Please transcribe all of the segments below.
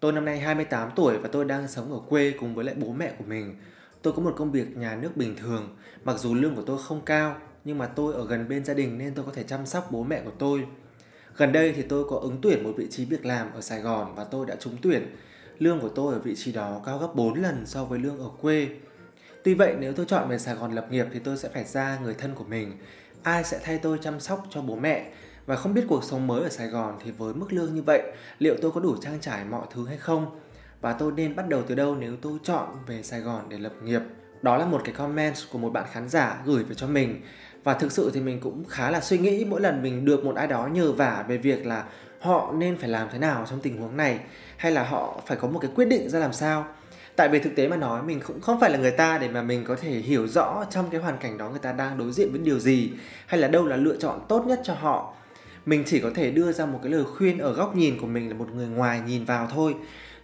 Tôi năm nay 28 tuổi và tôi đang sống ở quê cùng với lại bố mẹ của mình. Tôi có một công việc nhà nước bình thường, mặc dù lương của tôi không cao, nhưng mà tôi ở gần bên gia đình nên tôi có thể chăm sóc bố mẹ của tôi. Gần đây thì tôi có ứng tuyển một vị trí việc làm ở Sài Gòn và tôi đã trúng tuyển. Lương của tôi ở vị trí đó cao gấp 4 lần so với lương ở quê. Tuy vậy nếu tôi chọn về Sài Gòn lập nghiệp thì tôi sẽ phải ra người thân của mình. Ai sẽ thay tôi chăm sóc cho bố mẹ và không biết cuộc sống mới ở Sài Gòn thì với mức lương như vậy, liệu tôi có đủ trang trải mọi thứ hay không? Và tôi nên bắt đầu từ đâu nếu tôi chọn về Sài Gòn để lập nghiệp? Đó là một cái comment của một bạn khán giả gửi về cho mình và thực sự thì mình cũng khá là suy nghĩ mỗi lần mình được một ai đó nhờ vả về việc là họ nên phải làm thế nào trong tình huống này, hay là họ phải có một cái quyết định ra làm sao tại vì thực tế mà nói, mình cũng không phải là người ta để mà mình có thể hiểu rõ trong cái hoàn cảnh đó người ta đang đối diện với điều gì, hay là đâu là lựa chọn tốt nhất cho họ mình chỉ có thể đưa ra một cái lời khuyên ở góc nhìn của mình là một người ngoài nhìn vào thôi.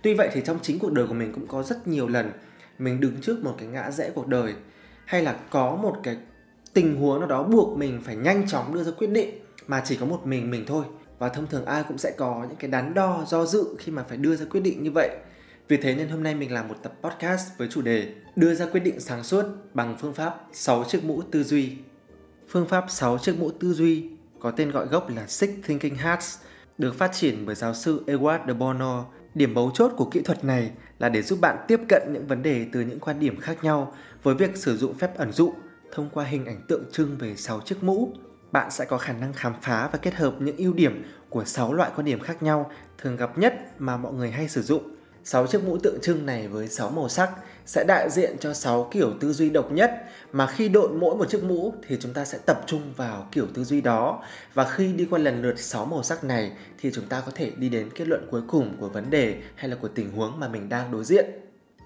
Tuy vậy thì trong chính cuộc đời của mình cũng có rất nhiều lần mình đứng trước một cái ngã rẽ cuộc đời, hay là có một cái tình huống nào đó buộc mình phải nhanh chóng đưa ra quyết định mà chỉ có một mình mình thôi. Và thông thường ai cũng sẽ có những cái đắn đo, do dự khi mà phải đưa ra quyết định như vậy. Vì thế nên hôm nay mình làm một tập podcast với chủ đề đưa ra quyết định sáng suốt bằng phương pháp 6 chiếc mũ tư duy. Phương pháp 6 chiếc mũ tư duy có tên gọi gốc là Six Thinking Hats được phát triển bởi giáo sư Edward de Bono. Điểm mấu chốt của kỹ thuật này là để giúp bạn tiếp cận những vấn đề từ những quan điểm khác nhau với việc sử dụng phép ẩn dụ thông qua hình ảnh tượng trưng về 6 chiếc mũ. Bạn sẽ có khả năng khám phá và kết hợp những ưu điểm của 6 loại quan điểm khác nhau thường gặp nhất mà mọi người hay sử dụng 6 chiếc mũ tượng trưng này với 6 màu sắc sẽ đại diện cho 6 kiểu tư duy độc nhất mà khi đội mỗi một chiếc mũ thì chúng ta sẽ tập trung vào kiểu tư duy đó và khi đi qua lần lượt 6 màu sắc này thì chúng ta có thể đi đến kết luận cuối cùng của vấn đề hay là của tình huống mà mình đang đối diện.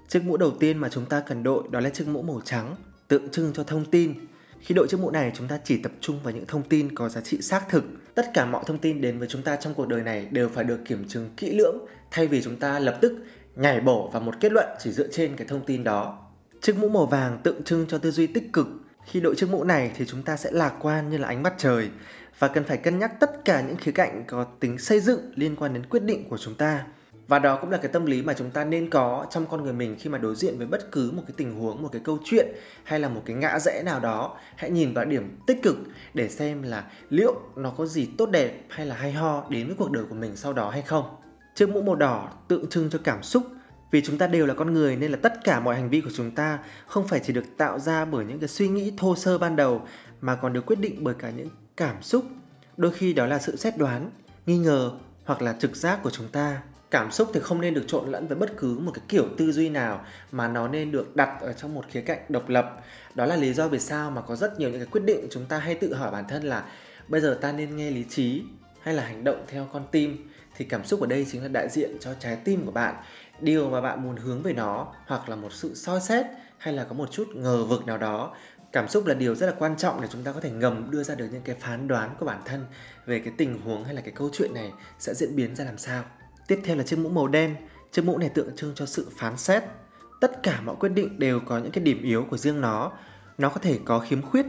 Chiếc mũ đầu tiên mà chúng ta cần đội đó là chiếc mũ màu trắng, tượng trưng cho thông tin. Khi đội chiếc mũ này chúng ta chỉ tập trung vào những thông tin có giá trị xác thực. Tất cả mọi thông tin đến với chúng ta trong cuộc đời này đều phải được kiểm chứng kỹ lưỡng thay vì chúng ta lập tức nhảy bổ vào một kết luận chỉ dựa trên cái thông tin đó. Chiếc mũ màu vàng tượng trưng cho tư duy tích cực. Khi đội chiếc mũ này thì chúng ta sẽ lạc quan như là ánh mặt trời và cần phải cân nhắc tất cả những khía cạnh có tính xây dựng liên quan đến quyết định của chúng ta. Và đó cũng là cái tâm lý mà chúng ta nên có trong con người mình khi mà đối diện với bất cứ một cái tình huống, một cái câu chuyện hay là một cái ngã rẽ nào đó. Hãy nhìn vào điểm tích cực để xem là liệu nó có gì tốt đẹp hay là hay ho đến với cuộc đời của mình sau đó hay không. Chiếc mũ màu đỏ tượng trưng cho cảm xúc vì chúng ta đều là con người nên là tất cả mọi hành vi của chúng ta không phải chỉ được tạo ra bởi những cái suy nghĩ thô sơ ban đầu mà còn được quyết định bởi cả những cảm xúc. Đôi khi đó là sự xét đoán, nghi ngờ hoặc là trực giác của chúng ta. Cảm xúc thì không nên được trộn lẫn với bất cứ một cái kiểu tư duy nào mà nó nên được đặt ở trong một khía cạnh độc lập. Đó là lý do vì sao mà có rất nhiều những cái quyết định chúng ta hay tự hỏi bản thân là bây giờ ta nên nghe lý trí hay là hành động theo con tim thì cảm xúc ở đây chính là đại diện cho trái tim của bạn. Điều mà bạn muốn hướng về nó, hoặc là một sự soi xét, hay là có một chút ngờ vực nào đó, cảm xúc là điều rất là quan trọng để chúng ta có thể ngầm đưa ra được những cái phán đoán của bản thân về cái tình huống hay là cái câu chuyện này sẽ diễn biến ra làm sao. Tiếp theo là chiếc mũ màu đen. Chiếc mũ này tượng trưng cho sự phán xét. Tất cả mọi quyết định đều có những cái điểm yếu của riêng nó. Nó có thể có khiếm khuyết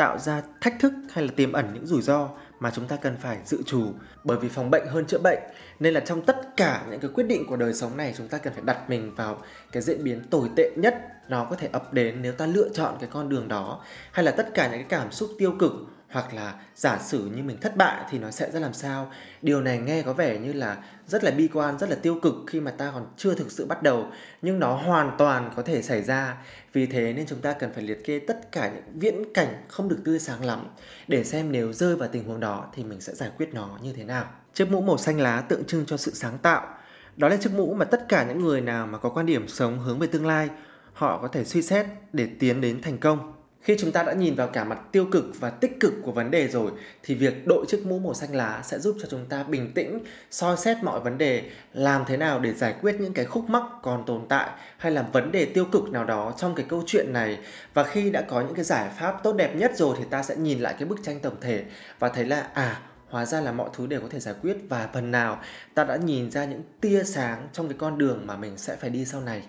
tạo ra thách thức hay là tiềm ẩn những rủi ro mà chúng ta cần phải dự trù. Bởi vì phòng bệnh hơn chữa bệnh, nên là trong tất cả những cái quyết định của đời sống này, chúng ta cần phải đặt mình vào cái diễn biến tồi tệ nhất. Nó có thể ập đến nếu ta lựa chọn cái con đường đó, hay là tất cả những cái cảm xúc tiêu cực hoặc là giả sử như mình thất bại thì nó sẽ ra làm sao? Điều này nghe có vẻ như là rất là bi quan, rất là tiêu cực khi mà ta còn chưa thực sự bắt đầu, nhưng nó hoàn toàn có thể xảy ra. Vì thế nên chúng ta cần phải liệt kê tất cả những viễn cảnh không được tươi sáng lắm để xem nếu rơi vào tình huống đó thì mình sẽ giải quyết nó như thế nào. Chiếc mũ màu xanh lá tượng trưng cho sự sáng tạo. Đó là chiếc mũ mà tất cả những người nào mà có quan điểm sống hướng về tương lai, họ có thể suy xét để tiến đến thành công khi chúng ta đã nhìn vào cả mặt tiêu cực và tích cực của vấn đề rồi, thì việc đội chiếc mũ màu xanh lá sẽ giúp cho chúng ta bình tĩnh, soi xét mọi vấn đề, làm thế nào để giải quyết những cái khúc mắc còn tồn tại hay là vấn đề tiêu cực nào đó trong cái câu chuyện này. Và khi đã có những cái giải pháp tốt đẹp nhất rồi thì ta sẽ nhìn lại cái bức tranh tổng thể và thấy là à hóa ra là mọi thứ đều có thể giải quyết. Và phần nào ta đã nhìn ra những tia sáng trong cái con đường mà mình sẽ phải đi sau này.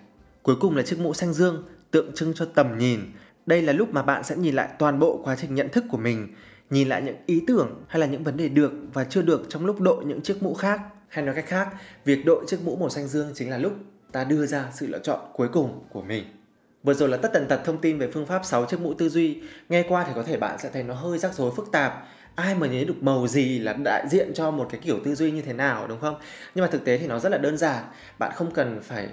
Cuối cùng là chiếc mũ xanh dương tượng trưng cho tầm nhìn đây là lúc mà bạn sẽ nhìn lại toàn bộ quá trình nhận thức của mình, nhìn lại những ý tưởng hay là những vấn đề được và chưa được trong lúc đội những chiếc mũ khác. Hay nói cách khác, việc đội chiếc mũ màu xanh dương chính là lúc ta đưa ra sự lựa chọn cuối cùng của mình. Vừa rồi là tất tần tật thông tin về phương pháp 6 chiếc mũ tư duy. Nghe qua thì có thể bạn sẽ thấy nó hơi rắc rối phức tạp. Ai mà nhớ được màu gì là đại diện cho một cái kiểu tư duy như thế nào đúng không? Nhưng mà thực tế thì nó rất là đơn giản. Bạn không cần phải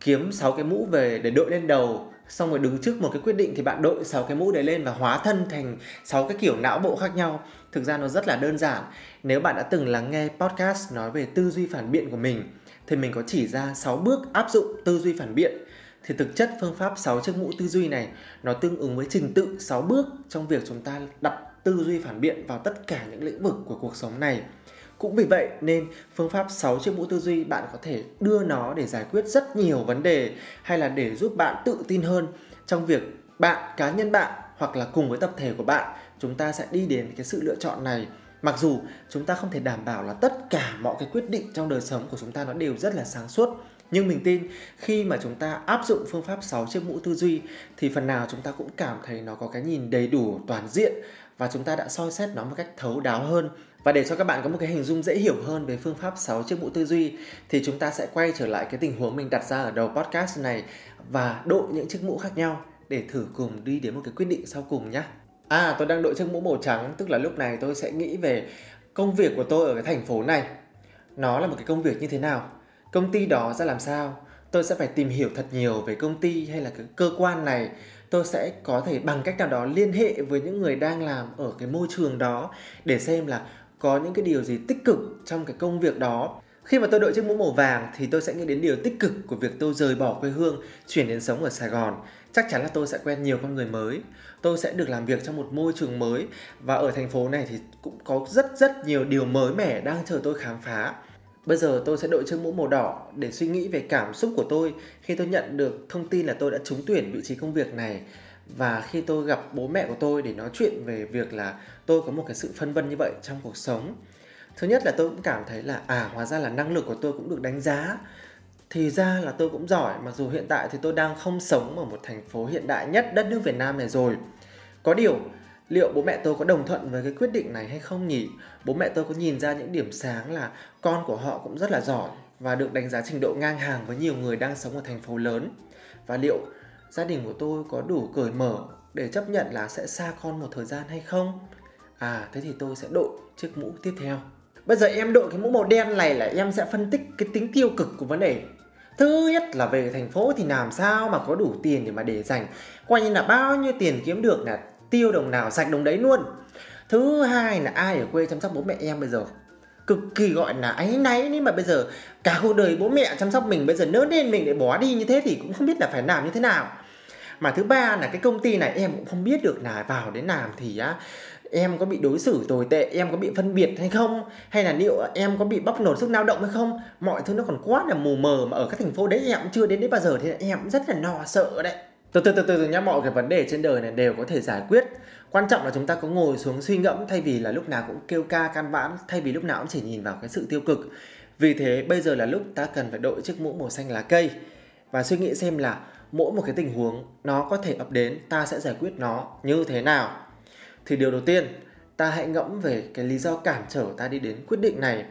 kiếm 6 cái mũ về để đội lên đầu xong rồi đứng trước một cái quyết định thì bạn đội 6 cái mũ đấy lên và hóa thân thành 6 cái kiểu não bộ khác nhau. Thực ra nó rất là đơn giản. Nếu bạn đã từng lắng nghe podcast nói về tư duy phản biện của mình, thì mình có chỉ ra 6 bước áp dụng tư duy phản biện thì thực chất phương pháp 6 chiếc mũ tư duy này, nó tương ứng với trình tự 6 bước trong việc chúng ta đặt tư duy phản biện vào tất cả những lĩnh vực của cuộc sống này. Cũng vì vậy nên phương pháp 6 chiếc mũ tư duy bạn có thể đưa nó để giải quyết rất nhiều vấn đề hay là để giúp bạn tự tin hơn trong việc bạn, cá nhân bạn hoặc là cùng với tập thể của bạn chúng ta sẽ đi đến cái sự lựa chọn này. Mặc dù chúng ta không thể đảm bảo là tất cả mọi cái quyết định trong đời sống của chúng ta nó đều rất là sáng suốt nhưng mình tin khi mà chúng ta áp dụng phương pháp 6 chiếc mũ tư duy thì phần nào chúng ta cũng cảm thấy nó có cái nhìn đầy đủ toàn diện và chúng ta đã soi xét nó một cách thấu đáo hơn và để cho các bạn có một cái hình dung dễ hiểu hơn về phương pháp 6 chiếc mũ tư duy, thì chúng ta sẽ quay trở lại cái tình huống mình đặt ra ở đầu podcast này và đội những chiếc mũ khác nhau để thử cùng đi đến một cái quyết định sau cùng nhé. À tôi đang đội chiếc mũ màu trắng, tức là lúc này tôi sẽ nghĩ về công việc của tôi ở cái thành phố này. Nó là một cái công việc như thế nào? Công ty đó ra làm sao? Tôi sẽ phải tìm hiểu thật nhiều về công ty hay là cái cơ quan này tôi sẽ có thể bằng cách nào đó liên hệ với những người đang làm ở cái môi trường đó để xem là có những cái điều gì tích cực trong cái công việc đó. Khi mà tôi đội chiếc mũ màu vàng thì tôi sẽ nghĩ đến điều tích cực của việc tôi rời bỏ quê hương, chuyển đến sống ở sài gòn. Chắc chắn là tôi sẽ quen nhiều con người mới. Tôi sẽ được làm việc trong một môi trường mới. Và ở thành phố này thì cũng có rất rất nhiều điều mới mẻ đang chờ tôi khám phá. Bây giờ tôi sẽ đội chiếc mũ màu đỏ để suy nghĩ về cảm xúc của tôi khi tôi nhận được thông tin là tôi đã trúng tuyển vị trí công việc này. Và khi tôi gặp bố mẹ của tôi để nói chuyện về việc là tôi có một cái sự phân vân như vậy trong cuộc sống. Thứ nhất là tôi cũng cảm thấy là à hóa ra là năng lực của tôi cũng được đánh giá. Thì ra là tôi cũng giỏi, mặc dù hiện tại thì tôi đang không sống ở một thành phố hiện đại nhất đất nước Việt Nam này rồi. Có điều liệu bố mẹ tôi có đồng thuận với cái quyết định này hay không nhỉ? Bố mẹ tôi có nhìn ra những điểm sáng là con của họ cũng rất là giỏi và được đánh giá trình độ ngang hàng với nhiều người đang sống ở thành phố lớn. Và liệu gia đình của tôi có đủ cởi mở để chấp nhận là sẽ xa con một thời gian hay không? À thế thì tôi sẽ đội chiếc mũ tiếp theo. Bây giờ em đội cái mũ màu đen này là em sẽ phân tích cái tính tiêu cực của vấn đề. Thứ nhất là về thành phố thì làm sao mà có đủ tiền để mà để dành. Coi như là bao nhiêu tiền kiếm được là tiêu đồng nào sạch đồng đấy luôn. Thứ hai là ai ở quê chăm sóc bố mẹ em bây giờ? Cực kỳ gọi là áy náy nhưng mà bây giờ cả cuộc đời bố mẹ chăm sóc mình bây giờ nỡ nên mình để bỏ đi như thế thì cũng không biết là phải làm như thế nào. Mà thứ ba là cái công ty này em cũng không biết được là vào đến làm thì á, em có bị đối xử tồi tệ, em có bị phân biệt hay không? Hay là liệu em có bị bóc lột sức lao động hay không? Mọi thứ nó còn quá là mù mờ mà ở các thành phố đấy em cũng chưa đến đấy bao giờ thì em cũng rất là lo sợ đấy từ từ từ từ nhá, mọi cái vấn đề trên đời này đều có thể giải quyết. Quan trọng là chúng ta có ngồi xuống suy ngẫm, thay vì là lúc nào cũng kêu ca can vãn, thay vì lúc nào cũng chỉ nhìn vào cái sự tiêu cực. Vì thế, bây giờ là lúc ta cần phải đội chiếc mũ màu xanh lá cây và suy nghĩ xem là mỗi một cái tình huống nó có thể ập đến, ta sẽ giải quyết nó như thế nào. Thì điều đầu tiên, ta hãy ngẫm về cái lý do cản trở ta đi đến quyết định này.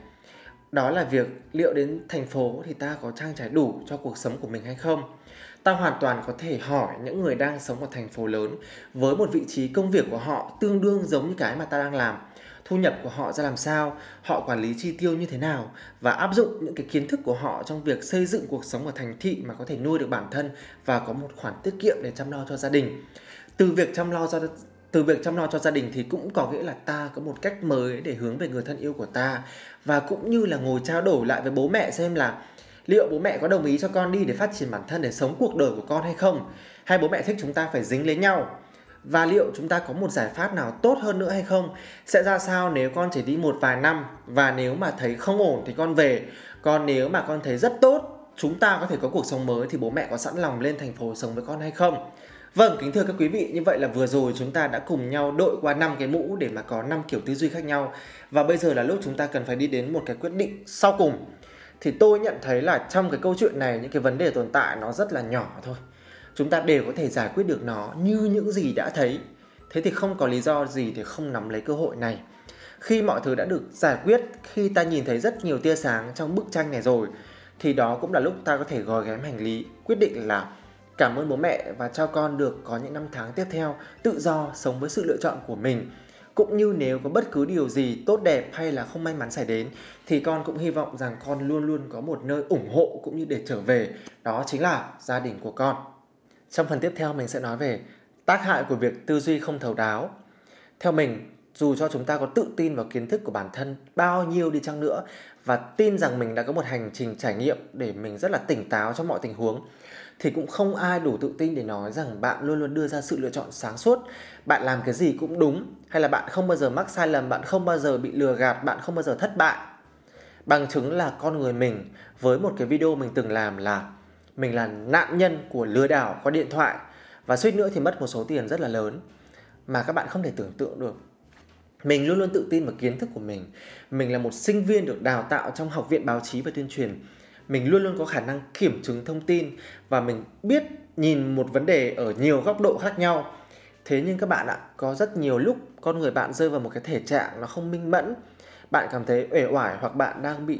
Đó là việc liệu đến thành phố thì ta có trang trải đủ cho cuộc sống của mình hay không? Ta hoàn toàn có thể hỏi những người đang sống ở thành phố lớn với một vị trí công việc của họ tương đương giống như cái mà ta đang làm. Thu nhập của họ ra làm sao, họ quản lý chi tiêu như thế nào và áp dụng những cái kiến thức của họ trong việc xây dựng cuộc sống ở thành thị mà có thể nuôi được bản thân và có một khoản tiết kiệm để chăm lo cho gia đình. Từ việc chăm lo cho, từ việc chăm lo cho gia đình thì cũng có nghĩa là ta có một cách mới để hướng về người thân yêu của ta và cũng như là ngồi trao đổi lại với bố mẹ xem là liệu bố mẹ có đồng ý cho con đi để phát triển bản thân để sống cuộc đời của con hay không? Hay bố mẹ thích chúng ta phải dính lấy nhau? Và liệu chúng ta có một giải pháp nào tốt hơn nữa hay không? Sẽ ra sao nếu con chỉ đi một vài năm? Và nếu mà thấy không ổn thì con về. Còn nếu mà con thấy rất tốt chúng ta có thể có cuộc sống mới thì bố mẹ có sẵn lòng lên thành phố sống với con hay không? Vâng, kính thưa các quý vị, như vậy là vừa rồi chúng ta đã cùng nhau đội qua 5 cái mũ để mà có 5 kiểu tư duy khác nhau. Và bây giờ là lúc chúng ta cần phải đi đến một cái quyết định sau cùng thì tôi nhận thấy là trong cái câu chuyện này, những cái vấn đề tồn tại nó rất là nhỏ thôi. Chúng ta đều có thể giải quyết được nó như những gì đã thấy. Thế thì không có lý do gì để không nắm lấy cơ hội này. Khi mọi thứ đã được giải quyết, khi ta nhìn thấy rất nhiều tia sáng trong bức tranh này rồi, thì đó cũng là lúc ta có thể gói ghém hành lý, quyết định là cảm ơn bố mẹ và cho con được có những năm tháng tiếp theo tự do sống với sự lựa chọn của mình cũng như nếu có bất cứ điều gì tốt đẹp hay là không may mắn xảy đến, thì con cũng hy vọng rằng con luôn luôn có một nơi ủng hộ cũng như để trở về. Đó chính là gia đình của con. Trong phần tiếp theo, mình sẽ nói về tác hại của việc tư duy không thấu đáo. Theo mình, dù cho chúng ta có tự tin vào kiến thức của bản thân bao nhiêu đi chăng nữa và tin rằng mình đã có một hành trình trải nghiệm để mình rất là tỉnh táo trong mọi tình huống thì cũng không ai đủ tự tin để nói rằng bạn luôn luôn đưa ra sự lựa chọn sáng suốt. Bạn làm cái gì cũng đúng, hay là bạn không bao giờ mắc sai lầm, bạn không bao giờ bị lừa gạt, bạn không bao giờ thất bại. Bằng chứng là con người mình với một cái video mình từng làm là mình là nạn nhân của lừa đảo qua điện thoại. Và suýt nữa thì mất một số tiền rất là lớn mà các bạn không thể tưởng tượng được. Mình luôn luôn tự tin vào kiến thức của mình. Mình là một sinh viên được đào tạo trong học viện báo chí và tuyên truyền mình luôn luôn có khả năng kiểm chứng thông tin và mình biết nhìn một vấn đề ở nhiều góc độ khác nhau. Thế nhưng các bạn ạ, có rất nhiều lúc con người bạn rơi vào một cái thể trạng nó không minh mẫn. Bạn cảm thấy uể oải hoặc bạn đang bị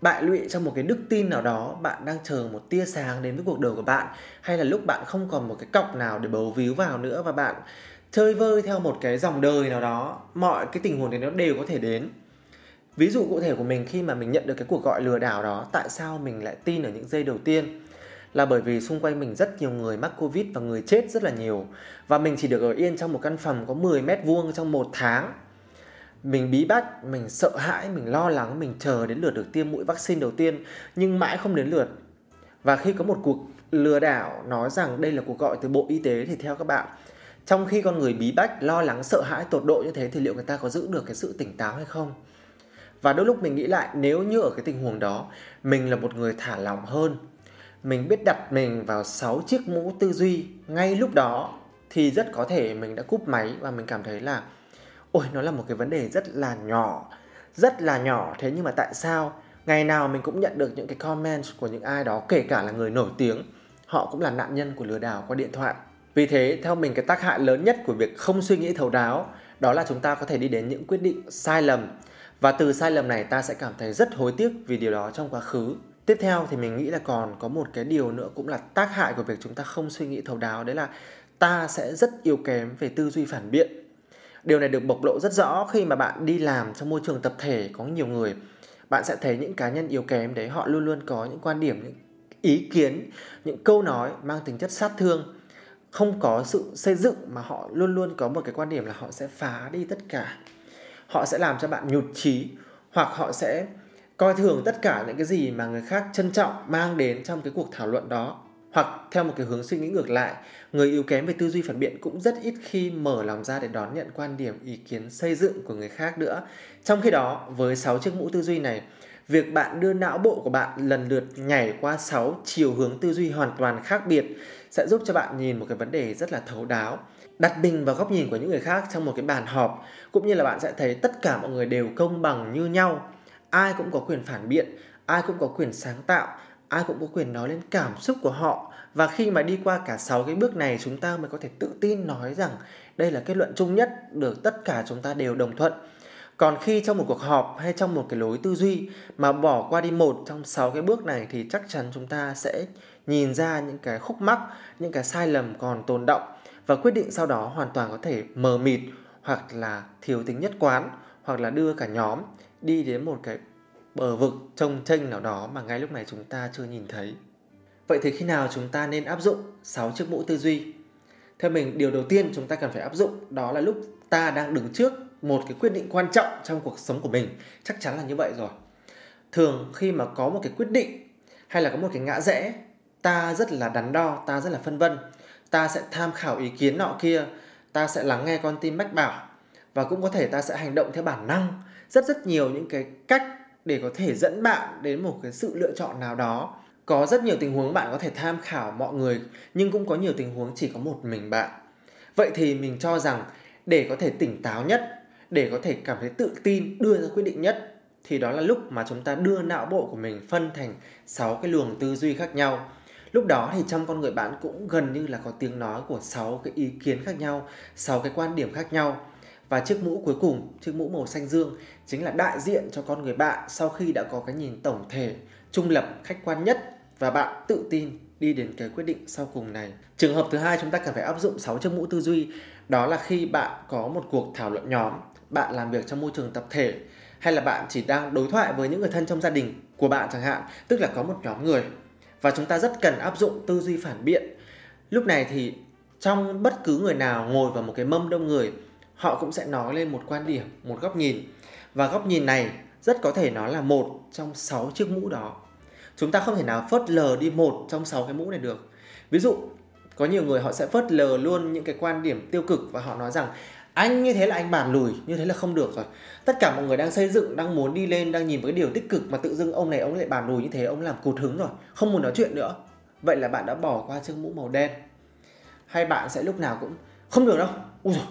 bại lụy trong một cái đức tin nào đó, bạn đang chờ một tia sáng đến với cuộc đời của bạn, hay là lúc bạn không còn một cái cọc nào để bấu víu vào nữa và bạn chơi vơi theo một cái dòng đời nào đó, mọi cái tình huống đấy nó đều có thể đến ví dụ cụ thể của mình khi mà mình nhận được cái cuộc gọi lừa đảo đó, tại sao mình lại tin ở những giây đầu tiên? Là bởi vì xung quanh mình rất nhiều người mắc covid và người chết rất là nhiều. Và mình chỉ được ở yên trong một căn phòng có 10 mét vuông trong một tháng. Mình bí bách, mình sợ hãi, mình lo lắng, mình chờ đến lượt được tiêm mũi vaccine đầu tiên, nhưng mãi không đến lượt. Và khi có một cuộc lừa đảo nói rằng đây là cuộc gọi từ bộ y tế thì theo các bạn, trong khi con người bí bách, lo lắng, sợ hãi, tột độ như thế thì liệu người ta có giữ được cái sự tỉnh táo hay không? Và đôi lúc mình nghĩ lại, nếu như ở cái tình huống đó, mình là một người thả lỏng hơn, mình biết đặt mình vào 6 chiếc mũ tư duy ngay lúc đó, thì rất có thể mình đã cúp máy và mình cảm thấy là, ôi, nó là một cái vấn đề rất là nhỏ, rất là nhỏ. Thế nhưng mà tại sao ngày nào mình cũng nhận được những cái comment của những ai đó, kể cả là người nổi tiếng, họ cũng là nạn nhân của lừa đảo qua điện thoại. Vì thế, theo mình, cái tác hại lớn nhất của việc không suy nghĩ thấu đáo, đó là chúng ta có thể đi đến những quyết định sai lầm và từ sai lầm này ta sẽ cảm thấy rất hối tiếc vì điều đó trong quá khứ. Tiếp theo thì mình nghĩ là còn có một cái điều nữa cũng là tác hại của việc chúng ta không suy nghĩ thấu đáo, đấy là ta sẽ rất yếu kém về tư duy phản biện. Điều này được bộc lộ rất rõ khi mà bạn đi làm trong môi trường tập thể có nhiều người. Bạn sẽ thấy những cá nhân yếu kém đấy, họ luôn luôn có những quan điểm, những ý kiến, những câu nói mang tính chất sát thương. Không có sự xây dựng mà họ luôn luôn có một cái quan điểm là họ sẽ phá đi tất cả họ sẽ làm cho bạn nhụt chí, hoặc họ sẽ coi thường tất cả những cái gì mà người khác trân trọng, mang đến trong cái cuộc thảo luận đó. Hoặc theo một cái hướng suy nghĩ ngược lại, người yếu kém về tư duy phản biện cũng rất ít khi mở lòng ra để đón nhận quan điểm, ý kiến, xây dựng của người khác nữa. Trong khi đó, với 6 chiếc mũ tư duy này, việc bạn đưa não bộ của bạn lần lượt nhảy qua 6 chiều hướng tư duy hoàn toàn khác biệt sẽ giúp cho bạn nhìn một cái vấn đề rất là thấu đáo đặt mình vào góc nhìn của những người khác trong một cái bàn họp cũng như là bạn sẽ thấy tất cả mọi người đều công bằng như nhau. Ai cũng có quyền phản biện ai cũng có quyền sáng tạo ai cũng có quyền nói lên cảm xúc của họ. Và khi mà đi qua cả 6 cái bước này chúng ta mới có thể tự tin nói rằng đây là kết luận chung nhất được tất cả chúng ta đều đồng thuận. Còn khi trong một cuộc họp hay trong một cái lối tư duy mà bỏ qua đi một trong sáu cái bước này thì chắc chắn chúng ta sẽ nhìn ra những cái khúc mắc, những cái sai lầm còn tồn động và quyết định sau đó hoàn toàn có thể mờ mịt hoặc là thiếu tính nhất quán hoặc là đưa cả nhóm đi đến một cái bờ vực trông tranh nào đó mà ngay lúc này chúng ta chưa nhìn thấy. Vậy thì khi nào chúng ta nên áp dụng 6 chiếc mũ tư duy? Theo mình, điều đầu tiên chúng ta cần phải áp dụng đó là lúc ta đang đứng trước một cái quyết định quan trọng trong cuộc sống của mình. Chắc chắn là như vậy rồi. Thường khi mà có một cái quyết định hay là có một cái ngã rẽ, ta rất là đắn đo, ta rất là phân vân. Ta sẽ tham khảo ý kiến nọ kia, ta sẽ lắng nghe con tim mách bảo. Và cũng có thể ta sẽ hành động theo bản năng. Rất rất nhiều những cái cách để có thể dẫn bạn đến một cái sự lựa chọn nào đó. Có rất nhiều tình huống bạn có thể tham khảo mọi người nhưng cũng có nhiều tình huống chỉ có một mình bạn. Vậy thì mình cho rằng để có thể tỉnh táo nhất để có thể cảm thấy tự tin đưa ra quyết định nhất thì đó là lúc mà chúng ta đưa não bộ của mình phân thành 6 cái luồng tư duy khác nhau lúc đó thì trong con người bạn cũng gần như là có tiếng nói của 6 cái ý kiến khác nhau 6 cái quan điểm khác nhau. Và chiếc mũ cuối cùng, chiếc mũ màu xanh dương chính là đại diện cho con người bạn sau khi đã có cái nhìn tổng thể, trung lập, khách quan nhất và bạn tự tin đi đến cái quyết định sau cùng này. Trường hợp thứ hai chúng ta cần phải áp dụng 6 chiếc mũ tư duy, đó là khi bạn có một cuộc thảo luận nhóm, bạn làm việc trong môi trường tập thể, hay là bạn chỉ đang đối thoại với những người thân trong gia đình của bạn chẳng hạn, tức là có một nhóm người và chúng ta rất cần áp dụng tư duy phản biện. Lúc này thì trong bất cứ người nào ngồi vào một cái mâm đông người, họ cũng sẽ nói lên một quan điểm, một góc nhìn. Và góc nhìn này rất có thể nó là một trong sáu chiếc mũ đó. Chúng ta không thể nào phớt lờ đi một trong sáu cái mũ này được. Ví dụ, có nhiều người họ sẽ phớt lờ luôn những cái quan điểm tiêu cực và họ nói rằng anh như thế là anh bản lùi, như thế là không được rồi. Tất cả mọi người đang xây dựng, đang muốn đi lên, đang nhìn với điều tích cực mà tự dưng ông này, ông lại bản lùi như thế, ông làm cụt hứng rồi, không muốn nói chuyện nữa. Vậy là bạn đã bỏ qua chiếc mũ màu đen. Hay bạn sẽ lúc nào cũng, không được đâu. Ui rồi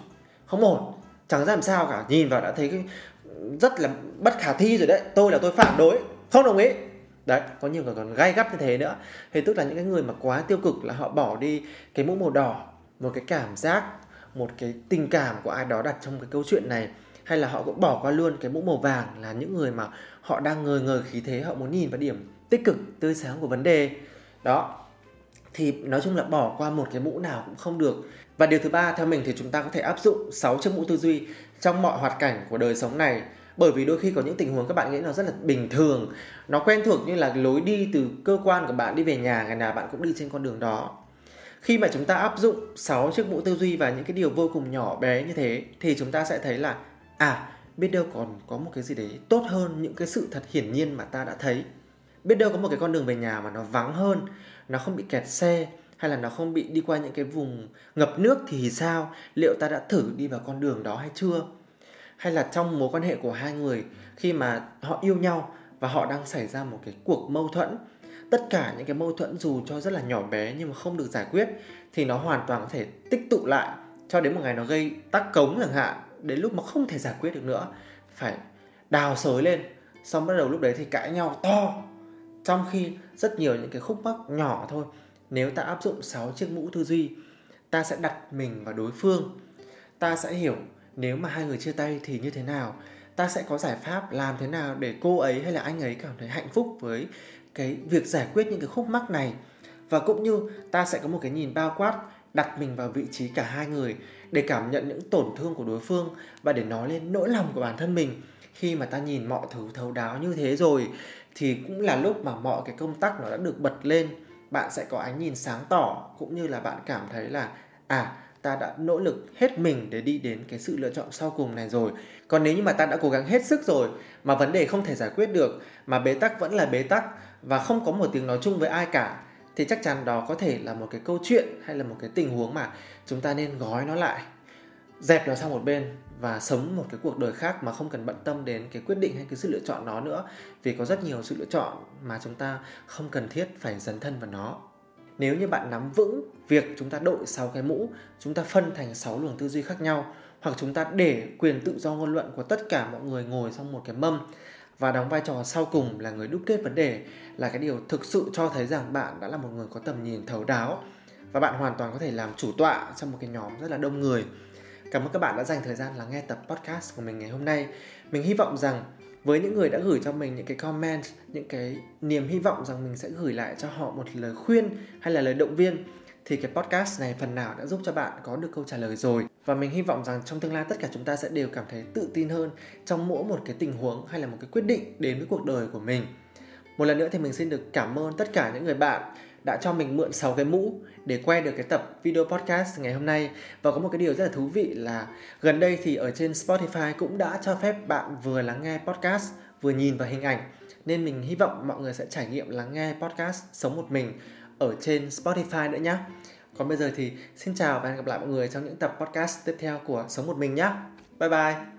không ổn. Chẳng ra làm sao cả. Nhìn vào đã thấy cái, rất là bất khả thi rồi đấy. Tôi là tôi phản đối. Không đồng ý. Đấy, có nhiều người còn gay gắt như thế nữa. Thì tức là những cái người mà quá tiêu cực là họ bỏ đi cái mũ màu đỏ, một cái cảm giác một cái tình cảm của ai đó đặt trong cái câu chuyện này, hay là họ cũng bỏ qua luôn cái mũ màu vàng là những người mà họ đang ngời ngời khí thế, họ muốn nhìn vào điểm tích cực, tươi sáng của vấn đề. Đó. Thì nói chung là bỏ qua một cái mũ nào cũng không được. Và điều thứ ba, theo mình thì chúng ta có thể áp dụng 6 chiếc mũ tư duy trong mọi hoạt cảnh của đời sống này. Bởi vì đôi khi có những tình huống các bạn nghĩ nó rất là bình thường, nó quen thuộc như là lối đi từ cơ quan của bạn đi về nhà, ngày nào bạn cũng đi trên con đường đó khi mà chúng ta áp dụng 6 chiếc mũ tư duy và những cái điều vô cùng nhỏ bé như thế, thì chúng ta sẽ thấy là à biết đâu còn có một cái gì đấy tốt hơn những cái sự thật hiển nhiên mà ta đã thấy. Biết đâu có một cái con đường về nhà mà nó vắng hơn, nó không bị kẹt xe, hay là nó không bị đi qua những cái vùng ngập nước thì sao? Liệu ta đã thử đi vào con đường đó hay chưa? Hay là trong mối quan hệ của hai người, khi mà họ yêu nhau và họ đang xảy ra một cái cuộc mâu thuẫn tất cả những cái mâu thuẫn dù cho rất là nhỏ bé nhưng mà không được giải quyết thì nó hoàn toàn có thể tích tụ lại cho đến một ngày nó gây tắc cống chẳng hạn, đến lúc mà không thể giải quyết được nữa, phải đào sới lên. Xong bắt đầu lúc đấy thì cãi nhau to. Trong khi rất nhiều những cái khúc mắc nhỏ thôi, nếu ta áp dụng 6 chiếc mũ tư duy, ta sẽ đặt mình vào đối phương. Ta sẽ hiểu nếu mà hai người chia tay thì như thế nào. Ta sẽ có giải pháp làm thế nào để cô ấy hay là anh ấy cảm thấy hạnh phúc với cái việc giải quyết những cái khúc mắc này. Và cũng như ta sẽ có một cái nhìn bao quát, đặt mình vào vị trí cả hai người để cảm nhận những tổn thương của đối phương và để nói lên nỗi lòng của bản thân mình. Khi mà ta nhìn mọi thứ thấu đáo như thế rồi, thì cũng là lúc mà mọi cái công tắc nó đã được bật lên. Bạn sẽ có ánh nhìn sáng tỏ, cũng như là bạn cảm thấy là à ta đã nỗ lực hết mình để đi đến cái sự lựa chọn sau cùng này rồi. Còn nếu như mà ta đã cố gắng hết sức rồi mà vấn đề không thể giải quyết được, mà bế tắc vẫn là bế tắc và không có một tiếng nói chung với ai cả, thì chắc chắn đó có thể là một cái câu chuyện hay là một cái tình huống mà chúng ta nên gói nó lại, dẹp nó sang một bên và sống một cái cuộc đời khác mà không cần bận tâm đến cái quyết định hay cái sự lựa chọn nó nữa. Vì có rất nhiều sự lựa chọn mà chúng ta không cần thiết phải dấn thân vào nó. Nếu như bạn nắm vững việc chúng ta đội 6 cái mũ, chúng ta phân thành 6 luồng tư duy khác nhau, hoặc chúng ta để quyền tự do ngôn luận của tất cả mọi người ngồi trong một cái mâm và đóng vai trò sau cùng là người đúc kết vấn đề là cái điều thực sự cho thấy rằng bạn đã là một người có tầm nhìn thấu đáo và bạn hoàn toàn có thể làm chủ tọa trong một cái nhóm rất là đông người Cảm ơn các bạn đã dành thời gian lắng nghe tập podcast của mình ngày hôm nay. Mình hy vọng rằng với những người đã gửi cho mình những cái comment, những cái niềm hy vọng rằng mình sẽ gửi lại cho họ một lời khuyên hay là lời động viên thì cái podcast này phần nào đã giúp cho bạn có được câu trả lời rồi. Và mình hy vọng rằng trong tương lai tất cả chúng ta sẽ đều cảm thấy tự tin hơn trong mỗi một cái tình huống hay là một cái quyết định đến với cuộc đời của mình. Một lần nữa thì mình xin được cảm ơn tất cả những người bạn đã cho mình mượn 6 cái mũ để quay được cái tập video podcast ngày hôm nay. Và có một cái điều rất là thú vị là gần đây thì ở trên Spotify cũng đã cho phép bạn vừa lắng nghe podcast, vừa nhìn vào hình ảnh. Nên mình hy vọng mọi người sẽ trải nghiệm lắng nghe podcast sống một mình ở trên Spotify nữa nhé. Còn bây giờ thì xin chào và hẹn gặp lại mọi người trong những tập podcast tiếp theo của Sống một mình nhé. Bye bye.